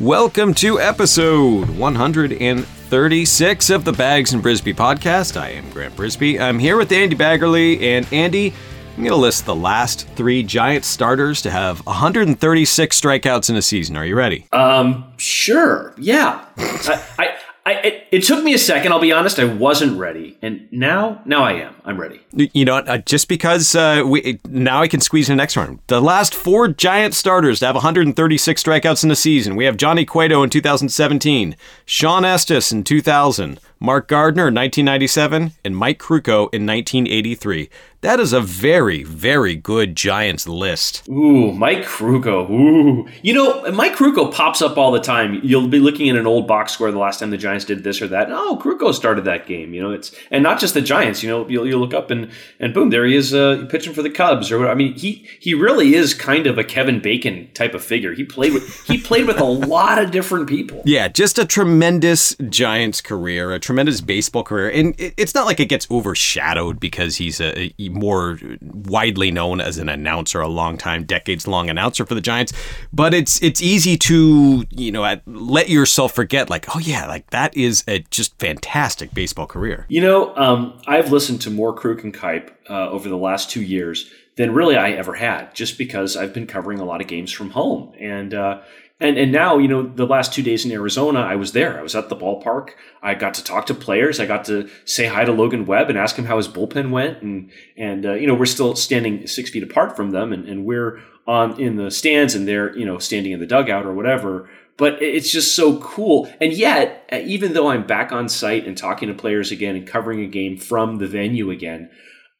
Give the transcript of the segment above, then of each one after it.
Welcome to episode 136 of the Bags and Brisbee podcast. I am Grant Brisbee. I'm here with Andy Baggerly. And Andy, I'm going to list the last three Giant starters to have 136 strikeouts in a season. Are you ready? Um, sure. Yeah. I, I, I, it, it, took me a second. I'll be honest. I wasn't ready, and now, now I am. I'm ready. You know, uh, just because uh, we now I can squeeze in the next one. The last four Giant starters to have 136 strikeouts in a season. We have Johnny Cueto in 2017, Shawn Estes in 2000, Mark Gardner in 1997, and Mike Krukow in 1983. That is a very, very good Giants list. Ooh, Mike Krukow. Ooh. You know, Mike Krukow pops up all the time. You'll be looking at an old box score the last time the Giants did this or that. Oh, Krukow started that game. You know, it's and not just the Giants. You know, you'll, you'll look up and and boom, there he is uh, pitching for the Cubs or I mean, he he really is kind of a Kevin Bacon type of figure. He played with he played with a lot of different people. Yeah, just a tremendous Giants career, a tremendous baseball career, and it's not like it gets overshadowed because he's a, a more widely known as an announcer, a long time, decades long announcer for the Giants. But it's it's easy to you know let yourself forget like oh yeah like that is a just fantastic baseball career. You know, um, I've listened to more Kruk and Kuip uh, over the last two years than really I ever had, just because I've been covering a lot of games from home and. Uh, and and now you know the last two days in Arizona, I was there. I was at the ballpark. I got to talk to players. I got to say hi to Logan Webb and ask him how his bullpen went. And and uh, you know we're still standing six feet apart from them, and, and we're on in the stands, and they're you know standing in the dugout or whatever. But it's just so cool. And yet, uh, even though I'm back on site and talking to players again and covering a game from the venue again,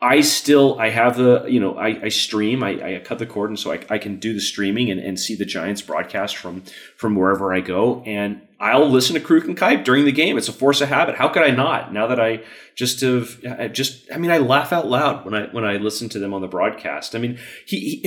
I still I have the you know I, I stream I, I, cut the cord and so I, I can do the streaming and, and see the Giants broadcast from from wherever I go and I'll listen to Kruk and Kuip during the game. It's a force of habit. How could I not? Now that I just have I just I mean I laugh out loud when I when I listen to them on the broadcast. I mean he, he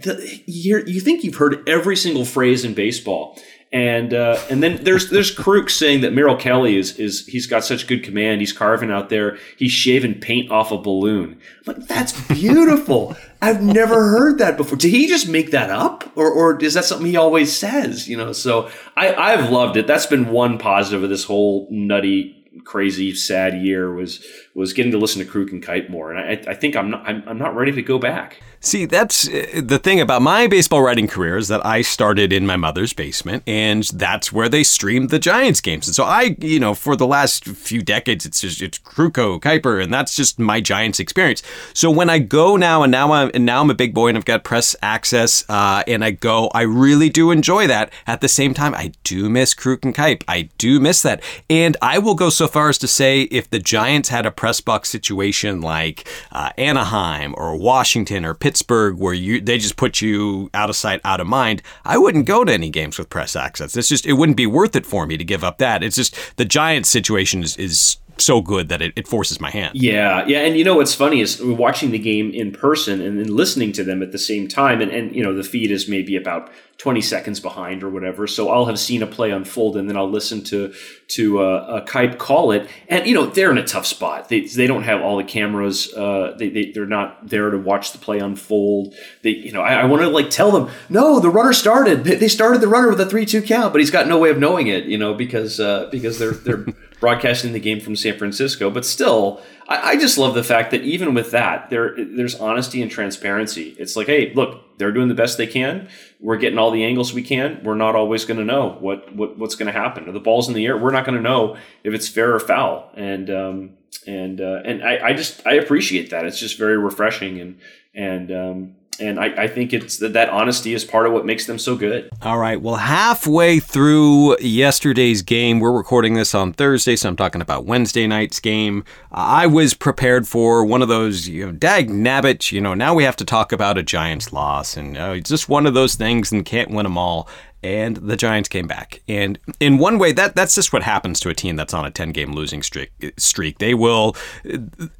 the, you think you've heard every single phrase in baseball and uh, and then there's there's Kruk saying that Merrill Kelly is is he's got such good command. He's carving out there. He's shaving paint off a balloon. I'm like that's beautiful. I've never heard that before. Did he just make that up, or or is that something he always says? You know. So I I've loved it. That's been one positive of this whole nutty crazy sad year was was getting to listen to Kruk and Kuip more, and I, I think I'm not I'm, I'm not ready to go back. See, that's uh, the thing about my baseball writing career is that I started in my mother's basement, and that's where they streamed the Giants games. And so I, you know, for the last few decades, it's just it's Krukow, Kuiper, and that's just my Giants experience. So when I go now, and now I'm and now I'm a big boy, and I've got press access, uh, and I go, I really do enjoy that. At the same time, I do miss Kruk and Kuip. I do miss that, and I will go so far as to say if the Giants had a press box situation like uh, Anaheim or Washington or Pittsburgh where you they just put you out of sight, out of mind, I wouldn't go to any games with press access. It's just it wouldn't be worth it for me to give up that. It's just the Giants situation is, is so good that it, it forces my hand. Yeah, yeah, and you know what's funny is watching the game in person and then listening to them at the same time, and, and you know the feed is maybe about 20 seconds behind or whatever. So I'll have seen a play unfold and then I'll listen to to uh, a Kuip call it. And you know they're in a tough spot. They, they don't have all the cameras. Uh, they, they they're not there to watch the play unfold. They you know I, I want to like tell them no, the runner started. They, they started the runner with a three two count, but he's got no way of knowing it. You know because uh, because they're they're broadcasting the game from San Francisco. But still, I, I just love the fact that even with that, there there's honesty and transparency. It's like, hey, look, they're doing the best they can. We're getting all the angles we can. We're not always going to know what, what what's going to happen. The ball's in the air. We're not going to know if it's fair or foul. And um, and uh, and I, I just I appreciate that. It's just very refreshing and and um, and I, I, think it's that, that honesty is part of what makes them so good. All right. Well, halfway through yesterday's game, we're recording this on Thursday, so I'm talking about Wednesday night's game. I was prepared for one of those, you know, dag nabbit, you know, now we have to talk about a Giants loss, and uh, it's just one of those things, and can't win them all and the Giants came back. And in one way, that that's just what happens to a team that's on a 10 game losing streak. Streak they will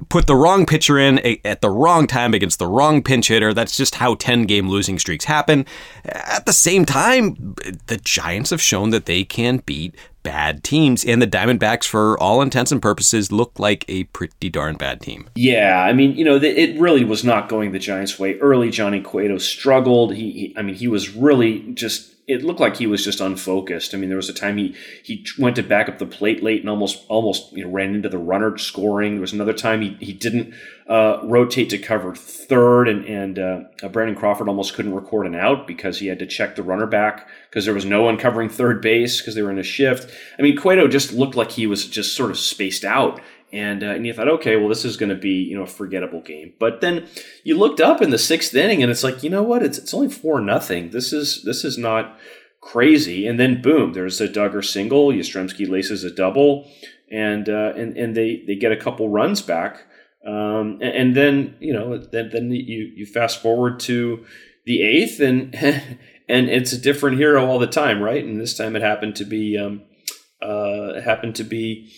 put the wrong pitcher in at the wrong time against the wrong pinch hitter. That's just how 10 game losing streaks happen. At the same time, the Giants have shown that they can beat bad teams, and the Diamondbacks, for all intents and purposes, look like a pretty darn bad team. Yeah, I mean, you know, it really was not going the Giants' way. Early, Johnny Cueto struggled. He, he I mean, he was really just it looked like he was just unfocused. I mean, there was a time he he went to back up the plate late and almost almost you know ran into the runner scoring. There was another time he he didn't uh, rotate to cover third, and and uh, Brandon Crawford almost couldn't record an out because he had to check the runner back because there was no one covering third base because they were in a shift. I mean, Cueto just looked like he was just sort of spaced out. And, uh, and you thought, okay, well, this is going to be you know a forgettable game. But then you looked up in the sixth inning, and it's like, you know what? It's it's only four nothing. This is this is not crazy. And then boom, there's a Duggar single. Yastrzemski laces a double, and uh, and and they they get a couple runs back. Um, and, and, then you know then then you you fast forward to the eighth, and and it's a different hero all the time, right? And this time it happened to be um, uh, happened to be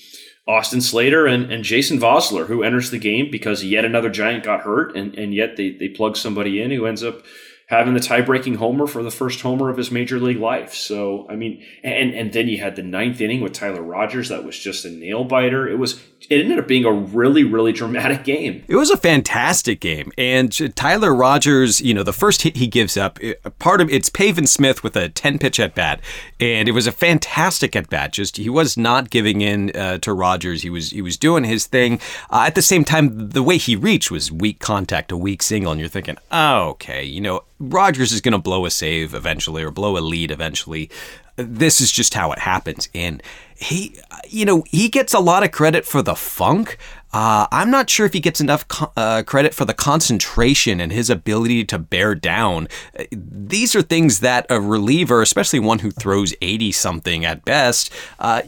Austin Slater and, and Jason Vosler, who enters the game because yet another Giant got hurt, and, and yet they, they plug somebody in who ends up having the tie-breaking homer for the first homer of his major league life. So I mean, and and then you had the ninth inning with Tyler Rogers that was just a nail biter. It was it ended up being a really really dramatic game. It was a fantastic game, and Tyler Rogers, you know, the first hit he gives up, part of it's Pavin Smith with a ten pitch at bat, and it was a fantastic at bat. Just he was not giving in uh, to Rogers. He was he was doing his thing. Uh, at the same time, the way he reached was weak contact, a weak single, and you're thinking, oh, okay, you know Rogers is going to blow a save eventually or blow a lead eventually. This is just how it happens. And he, you know, he gets a lot of credit for the funk, uh, I'm not sure if he gets enough co- uh, credit for the concentration and his ability to bear down. Uh, these are things that a reliever, especially one who throws 80 something at best, uh,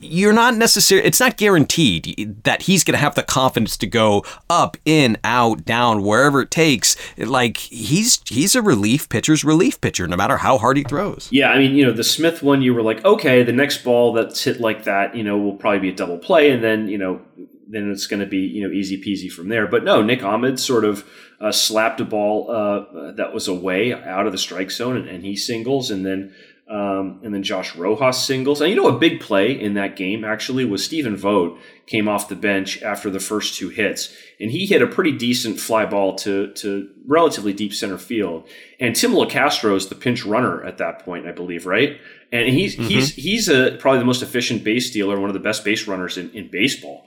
you're not necessarily, it's not guaranteed that he's going to have the confidence to go up, in, out, down, wherever it takes. Like he's, he's a relief pitcher's relief pitcher, no matter how hard he throws. Yeah. I mean, you know, the Smith one, you were like, okay, the next ball that's hit like that, you know, will probably be a double play. And then, you know, then it's going to be you know easy peasy from there. But no, Nick Ahmed sort of uh, slapped a ball uh, that was away out of the strike zone, and, and he singles, and then um, and then Josh Rojas singles. And you know, a big play in that game actually was Stephen Vogt came off the bench after the first two hits, and he hit a pretty decent fly ball to to relatively deep center field. And Tim Locastro is the pinch runner at that point, I believe, right? And he's mm-hmm. he's he's a, probably the most efficient base stealer, one of the best base runners in, in baseball.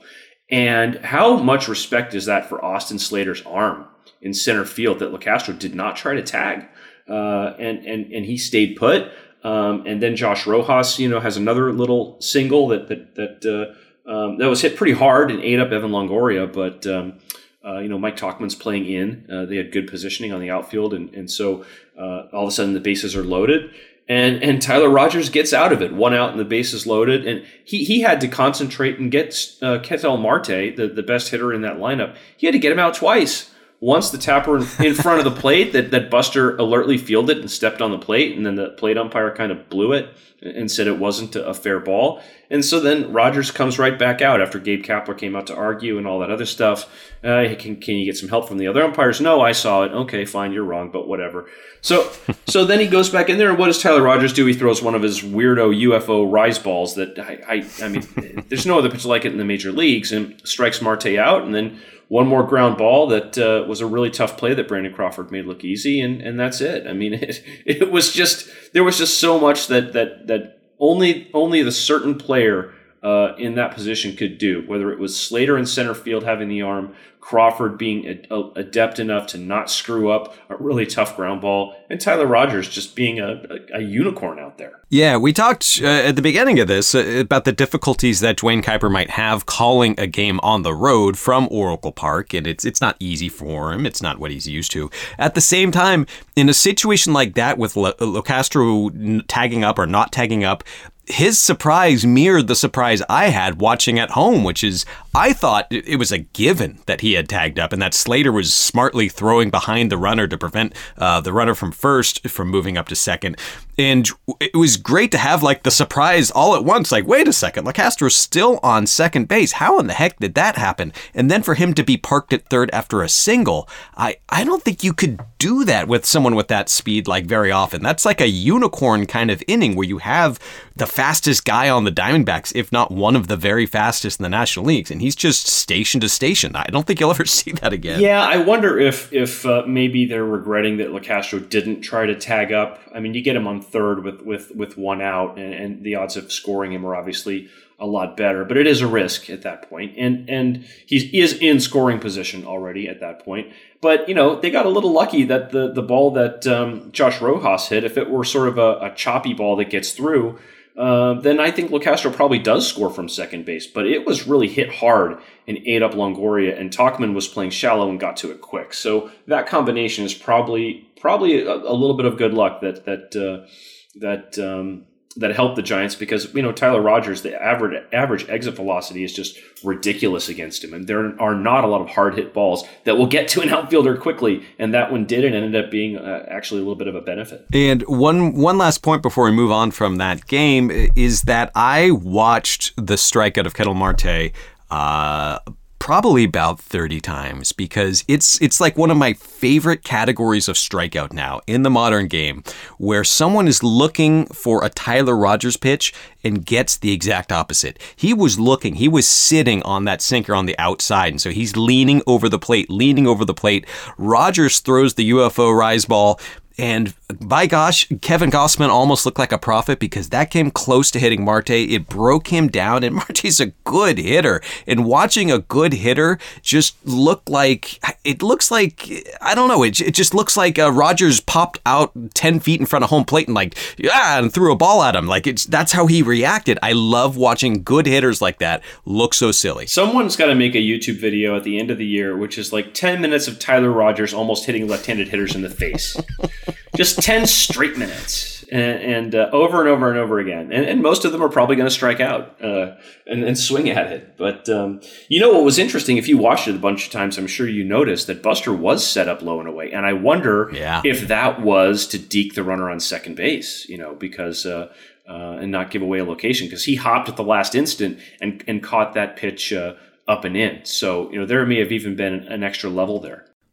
And how much respect is that for Austin Slater's arm in center field that Locastro did not try to tag, uh, and and and he stayed put. Um, and then Josh Rojas, you know, has another little single that that that uh, um, that was hit pretty hard and ate up Evan Longoria, but. Um, uh, you know, Mike Tauchman's playing in. Uh, they had good positioning on the outfield, and and so uh, all of a sudden the bases are loaded, and and Tyler Rogers gets out of it, one out and the bases loaded, and he he had to concentrate and get uh, Ketel Marte, the the best hitter in that lineup. He had to get him out twice. Once the tapper in front of the plate that that Buster alertly fielded it and stepped on the plate, and then the plate umpire kind of blew it and said it wasn't a fair ball. And so then Rogers comes right back out after Gabe Kapler came out to argue and all that other stuff. Uh, can, can you get some help from the other umpires? No, I saw it. Okay, fine, you're wrong, but whatever. So so then he goes back in there, and what does Tyler Rogers do? He throws one of his weirdo UFO rise balls that I I, I mean, there's no other pitch like it in the major leagues, and strikes Marte out, and then one more ground ball that uh, was a really tough play that Brandon Crawford made look easy, and, and that's it. I mean, it, it was just there was just so much that that that only only the certain player uh, in that position could do, whether it was Slater in center field having the arm, Crawford being a, a, adept enough to not screw up a really tough ground ball, and Tyler Rogers just being a, a unicorn out there. Yeah, we talked uh, at the beginning of this uh, about the difficulties that Duane Kuiper might have calling a game on the road from Oracle Park, and it's it's not easy for him. It's not what he's used to. At the same time, in a situation like that with Locastro tagging up or not tagging up, his surprise mirrored the surprise I had watching at home, which is I thought it was a given that he had tagged up and that Slater was smartly throwing behind the runner to prevent uh, the runner from first from moving up to second. And it was great to have like the surprise all at once. Like, wait a second, Locastro's still on second base. How in the heck did that happen? And then for him to be parked at third after a single, I, I don't think you could do that with someone with that speed like very often. That's like a unicorn kind of inning where you have the fastest guy on the Diamondbacks, if not one of the very fastest in the National Leagues, and he's just station to station. I don't think you'll ever see that again. Yeah, I wonder if if uh, maybe they're regretting that Locastro didn't try to tag up. I mean, you get him on third with with with one out, and, and the odds of scoring him are obviously a lot better. But it is a risk at that point, and and he is in scoring position already at that point. But you know they got a little lucky that the the ball that um, Josh Rojas hit, if it were sort of a, a choppy ball that gets through. Uh, then I think Locastro probably does score from second base, but it was really hit hard and ate up Longoria, and Tauchman was playing shallow and got to it quick. So that combination is probably probably a, a little bit of good luck that that uh, that um, that helped the Giants because you know Tyler Rogers, the average average exit velocity is just ridiculous against him, and there are not a lot of hard hit balls that will get to an outfielder quickly, and that one did, and ended up being uh, actually a little bit of a benefit. And one one last point before we move on from that game is that I watched the strikeout of Ketel Marte. Uh, probably about 30 times because it's it's like one of my favorite categories of strikeout now in the modern game where someone is looking for a Tyler Rogers pitch and gets the exact opposite. He was looking, he was sitting on that sinker on the outside and so he's leaning over the plate, leaning over the plate. Rogers throws the UFO rise ball and by gosh, Kevin Gausman almost looked like a prophet because that came close to hitting Marte. It broke him down, and Marte's a good hitter. And watching a good hitter just look like it looks like I don't know. It, it just looks like uh, Rogers popped out ten feet in front of home plate and like yeah, and threw a ball at him. Like it's that's how he reacted. I love watching good hitters like that look so silly. Someone's got to make a YouTube video at the end of the year, which is like ten minutes of Tyler Rogers almost hitting left-handed hitters in the face. just 10 straight minutes and, and uh, over and over and over again. And, and most of them are probably going to strike out uh, and, and, swing at it. But um, you know what was interesting? If you watched it a bunch of times, I'm sure you noticed that Buster was set up low and away. And I wonder yeah. if that was to deke the runner on second base, you know, because. Uh, uh and not give away a location because he hopped at the last instant and, and caught that pitch uh, up and in. So, you know, there may have even been an extra level there.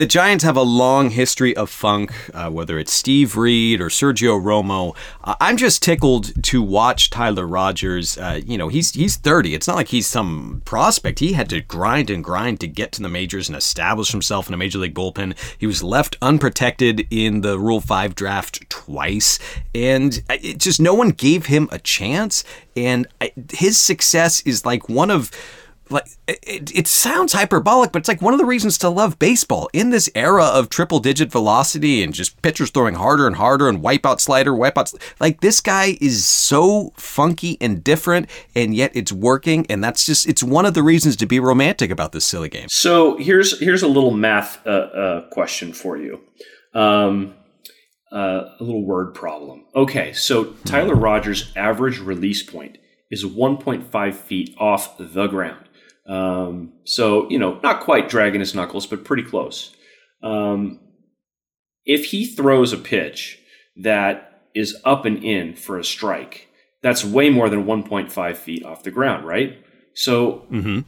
The Giants have a long history of funk, uh, whether it's Steve Reed or Sergio Romo. Uh, I'm just tickled to watch Tyler Rogers. Uh, you know, he's he's 30. It's not like he's some prospect. He had to grind and grind to get to the majors and establish himself in a major league bullpen. He was left unprotected in the Rule 5 draft twice, and it just no one gave him a chance. And his success is like one of like it, it sounds hyperbolic, but it's like one of the reasons to love baseball in this era of triple digit velocity and just pitchers throwing harder and harder and wipeout slider, wipeout. Like this guy is so funky and different, and yet it's working, and that's just it's one of the reasons to be romantic about this silly game. So here's here's a little math uh, uh, question for you. Um, uh, a little word problem. Okay, so Tyler Rogers' average release point is 1.5 feet off the ground. Um, so, you know, not quite dragging his knuckles, but pretty close. Um, if he throws a pitch that is up and in for a strike, that's way more than 1.5 feet off the ground, right? So, mm-hmm.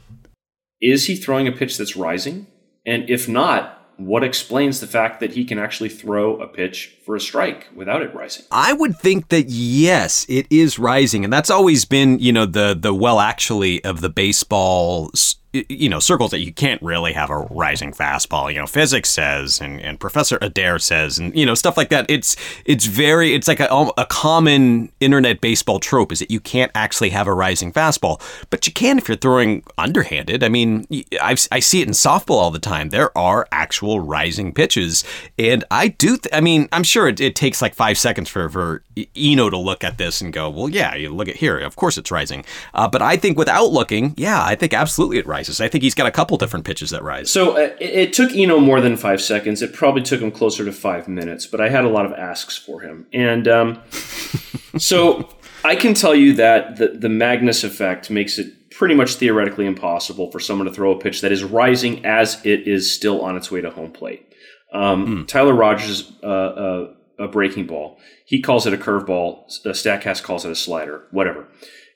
is he throwing a pitch that's rising? And if not, what explains the fact that he can actually throw a pitch for a strike without it rising? I would think that yes, it is rising, and that's always been you know the the well actually of the baseball you know circles that you can't really have a rising fastball. You know physics says and, and professor adair says and you know stuff like that. It's it's very it's like a, a common internet baseball trope is that you can't actually have a rising fastball but you can if you're throwing underhanded. I mean I've, i see it in softball all the time. There are actual rising pitches and i do th- i mean i'm sure it, it takes like five seconds for for eno to look at this and go well yeah you look at here. Of course it's rising. Uh, but i think without looking yeah i think absolutely it rises rises. I think he's got a couple different pitches that rise. So uh, it, it, took Eno more than five seconds. It probably took him closer to five minutes, but I had a lot of asks for him. And um, so I can tell you that the, the Magnus effect makes it pretty much theoretically impossible for someone to throw a pitch that is rising as it is still on its way to home plate. Um, mm. Tyler Rogers, uh, uh, a breaking ball, he calls it a curveball. Statcast calls it a slider, whatever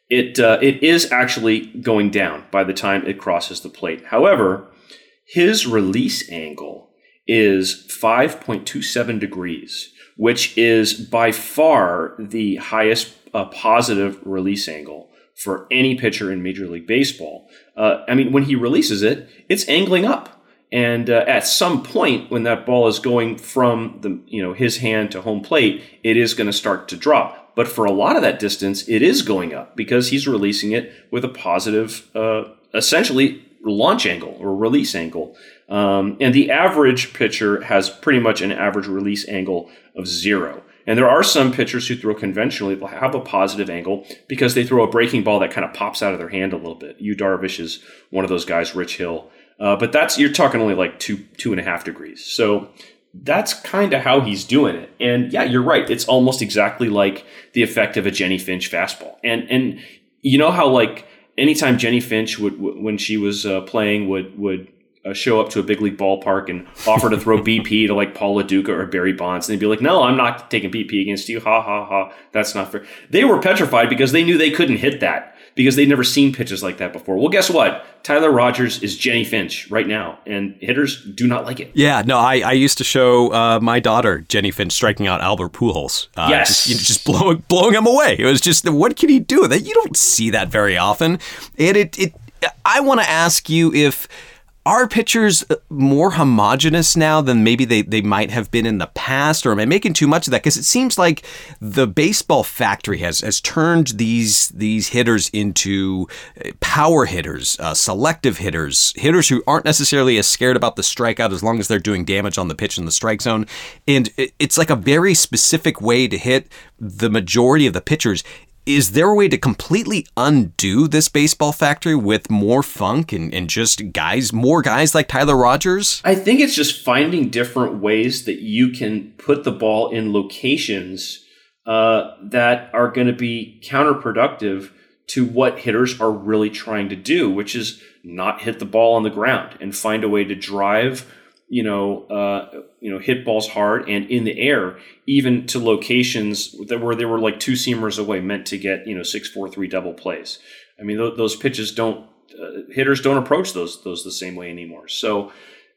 it uh, it is actually going down by the time it crosses the plate. However, his release angle is 5.27 degrees, which is by far the highest uh, positive release angle for any pitcher in Major League Baseball. Uh, I mean, when he releases it, it's angling up. And uh, at some point, when that ball is going from the you know his hand to home plate, it is going to start to drop. But for a lot of that distance, it is going up because he's releasing it with a positive, uh, essentially launch angle or release angle. Um, and the average pitcher has pretty much an average release angle of zero. And there are some pitchers who throw conventionally will have a positive angle because they throw a breaking ball that kind of pops out of their hand a little bit. Yu Darvish is one of those guys, Rich Hill. Uh, but that's you're talking only like two two and a half degrees. So that's kind of how he's doing it. And yeah, you're right. It's almost exactly like the effect of a Jennie Finch fastball. And and you know how like anytime Jennie Finch would when she was uh, playing would would uh, show up to a big league ballpark and offer to throw BP to like Paul Lo Duca or Barry Bonds, and they'd be like, "No, I'm not taking BP against you." Ha ha ha. That's not fair. They were petrified because they knew they couldn't hit that because they'd never seen pitches like that before. Well, guess what? Tyler Rogers is Jennie Finch right now, and hitters do not like it. Yeah, no, I, I used to show uh, my daughter Jennie Finch striking out Albert Pujols. Uh, yes, just, you know, just blowing blowing him away. It was just what can he do? That you don't see that very often, and it it. I want to ask you if are pitchers uh, more homogenous now than maybe they, they might have been in the past? Or am I making too much of that? Because it seems like the baseball factory has, has turned these these hitters into uh, power hitters, uh, selective hitters, hitters who aren't necessarily as scared about the strikeout as long as they're doing damage on the pitch in the strike zone. And it's like a very specific way to hit the majority of the pitchers is there a way to completely undo this baseball factory with more funk and, and just guys, more guys like Tyler Rogers? I think it's just finding different ways that you can put the ball in locations uh, that are going to be counterproductive to what hitters are really trying to do, which is not hit the ball on the ground and find a way to drive you know, uh, you know, hit balls hard and in the air, even to locations that were they were like two seamers away, meant to get you know six four three double plays. I mean, th- those pitches don't uh, hitters don't approach those those the same way anymore. So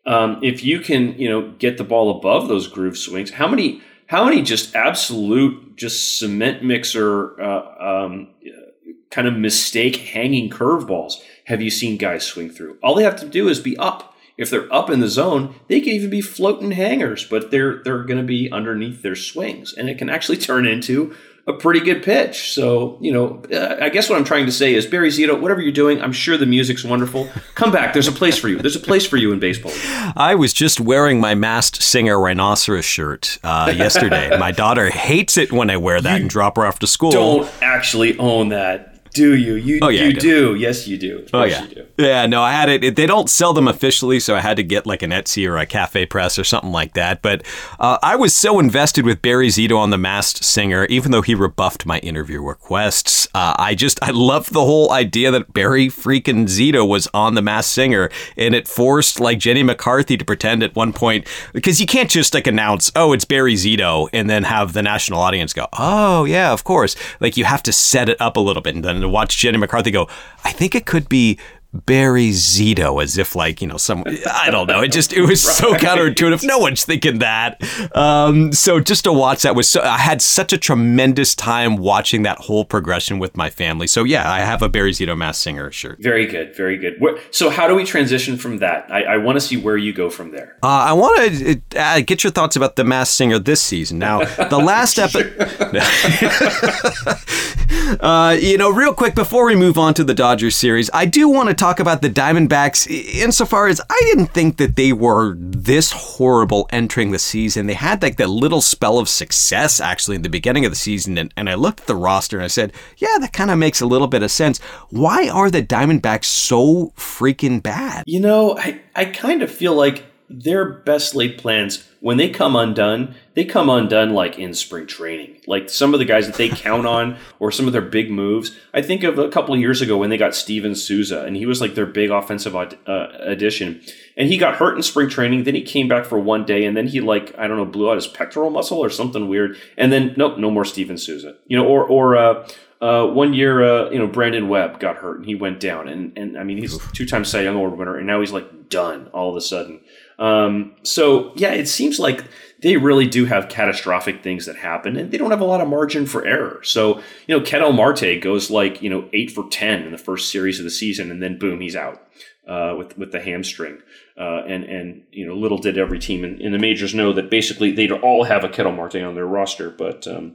um, if you can you know get the ball above those groove swings, how many how many just absolute just cement mixer uh, um, kind of mistake hanging curveballs have you seen guys swing through? All they have to do is be up if they're up in the zone, they can even be floating hangers, but they're they're going to be underneath their swings, and it can actually turn into a pretty good pitch. So, you know, uh, I guess what I'm trying to say is Barry Zito, whatever you're doing, I'm sure the music's wonderful. Come back. There's a place for you. There's a place for you in baseball. I was just wearing my masked singer rhinoceros shirt uh, yesterday. my daughter hates it when I wear that and drop her off to school. Don't actually own that. Do you? You, Oh, yeah, you do. Yes, you do. Of Oh yeah, you do. yeah. No, I had it. it- They don't sell them officially, so I had to get like an Etsy or a Cafe Press or something like that. But uh, I was so invested with Barry Zito on The Masked Singer, even though he rebuffed my interview requests. Uh, I just I loved the whole idea that Barry freaking Zito was on The Masked Singer, and it forced like Jenny McCarthy to pretend at one point because you can't just like announce, oh, it's Barry Zito, and then have the national audience go, oh yeah, of course. Like you have to set it up a little bit, and then to watch Jenny McCarthy go, I think it could be Barry Zito, as if like you know some I don't know. It just it was so counterintuitive. No one's thinking that. Um, so just to watch that was so I had such a tremendous time watching that whole progression with my family. So yeah, I have a Barry Zito Mass Singer shirt. Very good. Very good. So, how do we transition from that? I, I want to see where you go from there. Uh, I want to uh, get your thoughts about the Mass Singer this season. Now, the last episode. Uh, you know, real quick before we move on to the Dodgers series, I do want to talk about the Diamondbacks insofar as I didn't think that they were this horrible entering the season. They had like that little spell of success actually in the beginning of the season, and, and I looked at the roster and I said, yeah, that kind of makes a little bit of sense. Why are the Diamondbacks so freaking bad? You know, I, I kind of feel like their best laid plans, when they come undone, they come undone like in spring training. Like some of the guys that they count on or some of their big moves. I think of a couple of years ago when they got Steven Souza and he was like their big offensive uh, addition. And he got hurt in spring training. Then he came back for one day and then he like, I don't know, blew out his pectoral muscle or something weird. And then, nope, no more Steven Souza. You know, or, or, uh, uh, one year, uh, you know, Brandon Webb got hurt and he went down. And, and I mean, he's two time Cy Young Award winner, and now he's like done all of a sudden. Um, so, yeah, it seems like they really do have catastrophic things that happen, and they don't have a lot of margin for error. So, you know, Ketel Marte goes like, you know, eight for 10 in the first series of the season, and then boom, he's out. Uh, with with the hamstring, uh, and and you know little did every team in, in the majors know that basically they'd all have a Ketel Marte on their roster, but um,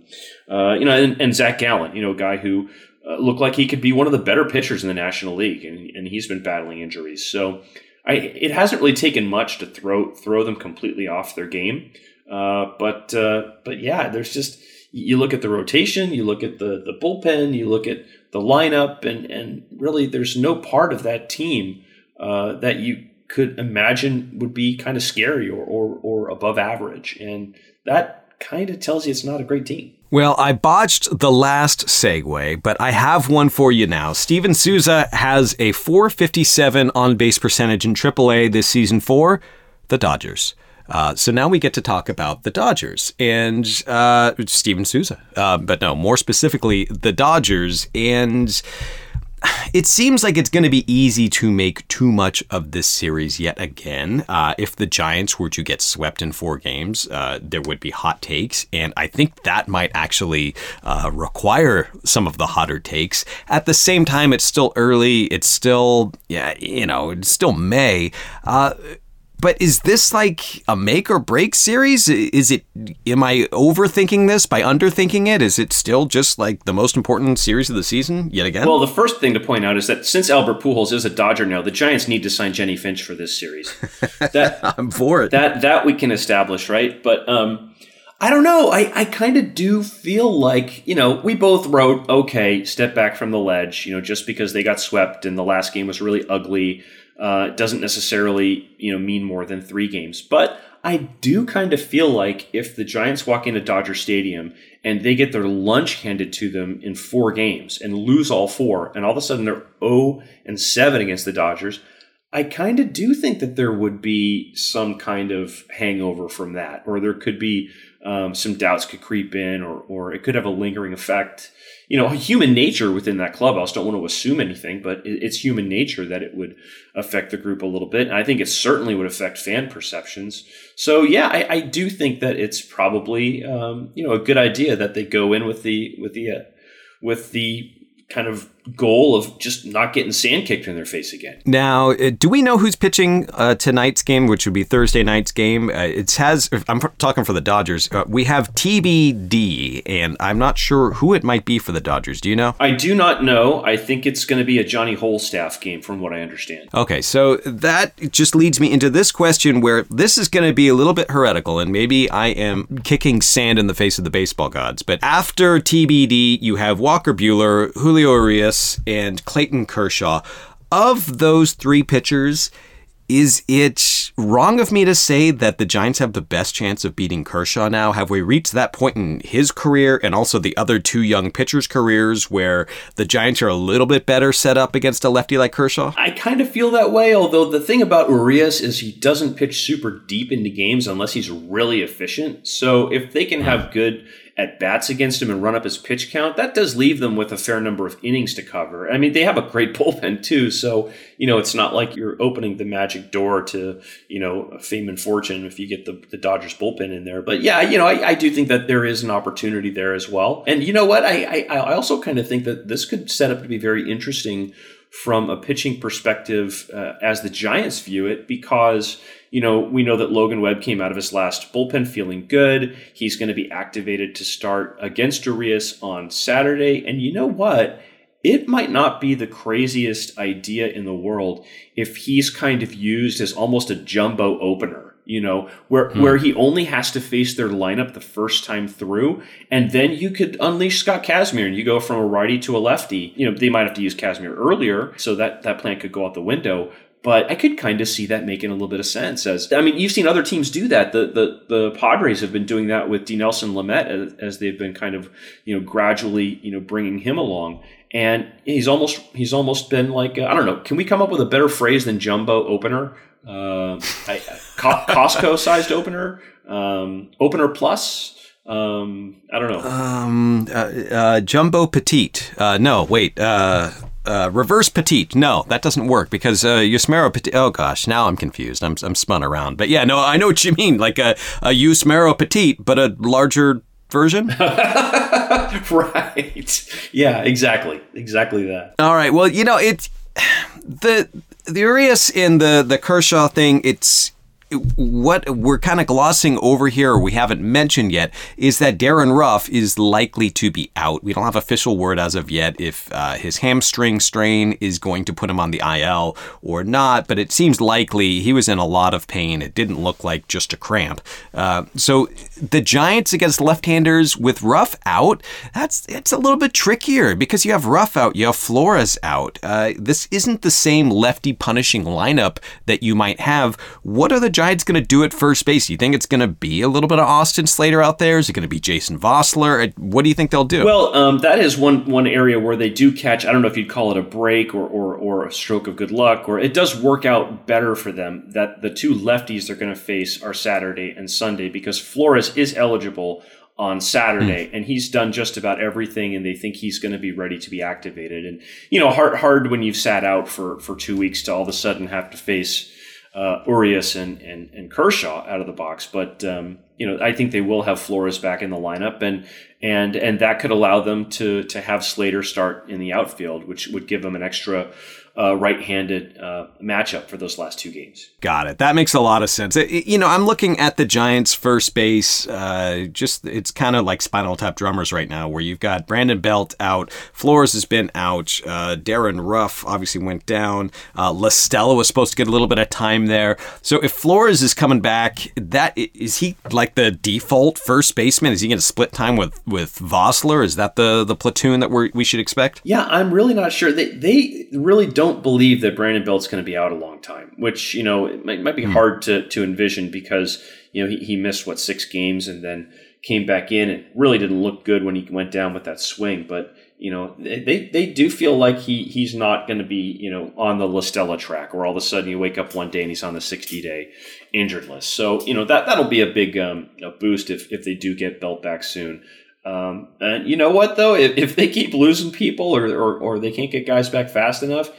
uh, you know and, and Zach Gallen, you know, a guy who uh, looked like he could be one of the better pitchers in the National League, and, and he's been battling injuries. So I, it hasn't really taken much to throw throw them completely off their game. Uh, but uh, but yeah, there's just you look at the rotation, you look at the the bullpen, you look at the lineup, and and really there's no part of that team uh, that you could imagine would be kind of scary or, or or above average, and that kind of tells you it's not a great team. Well, I botched the last segue, but I have one for you now. Steven Souza has a 457 on base percentage in AAA this season for the Dodgers. Uh, so now we get to talk about the Dodgers and uh, Steven Souza. Uh, but no, more specifically, the Dodgers. And it seems like it's going to be easy to make too much of this series yet again. Uh, if the Giants were to get swept in four games, uh, there would be hot takes, and I think that might actually uh, require some of the hotter takes. At the same time, it's still early. It's still, yeah, you know, it's still May. But is this like a make or break series? Is it? Am I overthinking this by underthinking it? Is it still just like the most important series of the season yet again? Well, the first thing to point out is that since Albert Pujols is a Dodger now, the Giants need to sign Jennie Finch for this series. That I'm for it. That that we can establish, right? But um, I don't know. I, I kind of do feel like, you know, we both wrote, okay, step back from the ledge, you know, just because they got swept and the last game was really ugly uh, doesn't necessarily, you know, mean more than three games. But I do kind of feel like if the Giants walk into Dodger Stadium and they get their lunch handed to them in four games and lose all four, and all of a sudden they're 0 and 7 against the Dodgers, I kind of do think that there would be some kind of hangover from that, or there could be um, some doubts could creep in, or or it could have a lingering effect. You know, human nature within that clubhouse. Don't want to assume anything, but it, it's human nature that it would affect the group a little bit, and I think it certainly would affect fan perceptions. So yeah, I, I do think that it's probably um, you know a good idea that they go in with the with the uh, with the kind of goal of just not getting sand kicked in their face again. Now, uh, do we know who's pitching uh, tonight's game, which would be Thursday night's game? Uh, it has. I'm talking for the Dodgers. Uh, we have TBD, and I'm not sure who it might be for the Dodgers. Do you know? I do not know. I think it's going to be a Johnny Holstaff game, from what I understand. Okay, so that just leads me into this question, where this is going to be a little bit heretical, and maybe I am kicking sand in the face of the baseball gods. But after TBD, you have Walker Buehler, Julio And Clayton Kershaw. Of those three pitchers, is it wrong of me to say that the Giants have the best chance of beating Kershaw now? Have we reached that point in his career and also the other two young pitchers' careers where the Giants are a little bit better set up against a lefty like Kershaw? I kind of feel that way, although the thing about Urias is he doesn't pitch super deep into games unless he's really efficient. So if they can have good at bats against him and run up his pitch count, that does leave them with a fair number of innings to cover. I mean, they have a great bullpen too, so you know it's not like you're opening the magic door to you know fame and fortune if you get the, the Dodgers bullpen in there. But yeah, you know, I, I do think that there is an opportunity there as well. And you know what? I I, I also kind of think that this could set up to be very interesting from a pitching perspective uh, as the Giants view it because you know, we know that Logan Webb came out of his last bullpen feeling good. He's going to be activated to start against Urias on Saturday. And you know what? It might not be the craziest idea in the world if he's kind of used as almost a jumbo opener you know, where hmm. where he only has to face their lineup the first time through, and then you could unleash Scott Kazmir and you go from a righty to a lefty. You know, they might have to use Kazmir earlier, so that that plan could go out the window. But I could kind of see that making a little bit of sense. As I mean, you've seen other teams do that. The the, the Padres have been doing that with Dinelson Lamet as, as they've been kind of you know gradually you know bringing him along. And he's almost he's almost been like uh, I don't know. Can we come up with a better phrase than jumbo opener? Uh, I, Costco sized opener, um, opener plus. Um, I don't know. Um, uh, uh, jumbo petite. Uh, no, wait. Uh, uh, reverse petite. No, that doesn't work because uh, Yusmeiro Petit. Oh gosh, now I'm confused. I'm, I'm spun around. But yeah, no, I know what you mean. Like a, a Yusmeiro Petit, but a larger version. right. Yeah. Exactly. Exactly that. All right. Well, you know, it's the the Urias in the the Kershaw thing. It's what we're kind of glossing over here, or we haven't mentioned yet, is that Darin Ruf is likely to be out. We don't have official word as of yet if uh, his hamstring strain is going to put him on the IL or not, but it seems likely he was in a lot of pain. It didn't look like just a cramp. Uh, so the Giants against left-handers with Ruf out, that's it's a little bit trickier because you have Ruf out, you have Flores out. Uh, this isn't the same lefty punishing lineup that you might have. What are the Giants? Giants going to do at first base? Do you think it's going to be a little bit of Austin Slater out there? Is it going to be Jason Vosler? What do you think they'll do? Well, um, that is one one area where they do catch. I don't know if you'd call it a break or, or or a stroke of good luck, or it does work out better for them that the two lefties they're going to face are Saturday and Sunday because Flores is eligible on Saturday, mm. and he's done just about everything, and they think he's going to be ready to be activated. And you know, hard hard when you've sat out for for two weeks to all of a sudden have to face uh, Urias and, and, and Kershaw out of the box. But um, you know, I think they will have Flores back in the lineup, and and and that could allow them to to have Slater start in the outfield, which would give them an extra uh, right-handed uh, matchup for those last two games. Got it. That makes a lot of sense. It, you know, I'm looking at the Giants' first base. Uh, just it's kind of like Spinal Tap drummers right now, where you've got Brandon Belt out, Flores has been out, uh, Darin Ruf obviously went down, uh, La Stella was supposed to get a little bit of time there. So if Flores is coming back, that is he like the default first baseman? Is he going to split time with with Vosler? Is that the the platoon that we we should expect? Yeah, I'm really not sure. They they really don't believe that Brandon Belt's going to be out a long time, which you know it might, might be mm. hard to to envision because you know he, he missed what six games and then came back in and really didn't look good when he went down with that swing. But you know they they do feel like he he's not going to be you know on the La Stella track, where all of a sudden you wake up one day and he's on the 60 day injured list. So you know that that'll be a big um, a boost if if they do get Belt back soon. Um, and you know what though, if, if they keep losing people or, or or they can't get guys back fast enough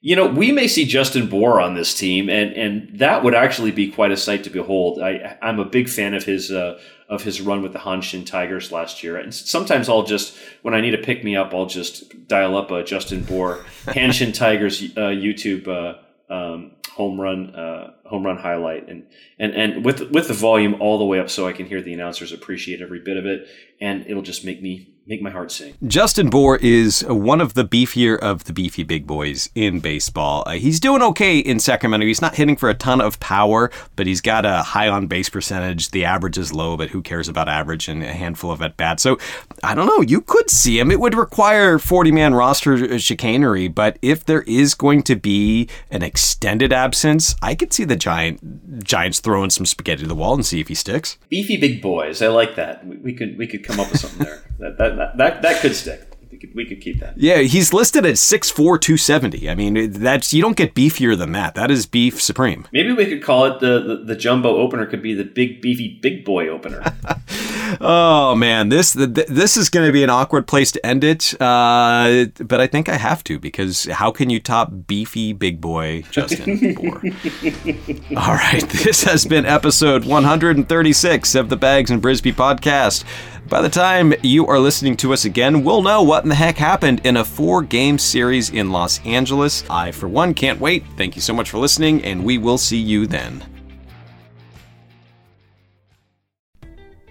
You know, we may see Justin Bour on this team, and and that would actually be quite a sight to behold. I I'm a big fan of his uh, of his run with the Hanshin Tigers last year, and sometimes I'll just when I need to pick me up, I'll just dial up a Justin Bour Hanshin Tigers uh, YouTube uh, um, home run uh, home run highlight, and and and with with the volume all the way up, so I can hear the announcers appreciate every bit of it, and it'll just make me make my heart sing. Justin Bour is one of the beefier of the beefy big boys in baseball. Uh, he's doing okay in Sacramento. He's not hitting for a ton of power, but he's got a high on base percentage. The average is low, but who cares about average and a handful of at bats? So I don't know. You could see him. It would require 40 man roster chicanery, but if there is going to be an extended absence, I could see the giant Giants throwing some spaghetti to the wall and see if he sticks. Beefy big boys. I like that. We, we could we could come up with something there. that, that that, that, that could stick. We could, we could keep that. Yeah, he's listed at 6'4", 270. I mean, that's you don't get beefier than that. That is beef supreme. Maybe we could call it the, the, the jumbo opener could be the big beefy big boy opener. oh man, this this is going to be an awkward place to end it. Uh, but I think I have to because how can you top beefy big boy Justin? All right, this has been episode 136 of the Baggs and Brisbee podcast. By the time you are listening to us again, we'll know what in the heck happened in a four game series in Los Angeles. I, for one, can't wait. Thank you so much for listening, and we will see you then.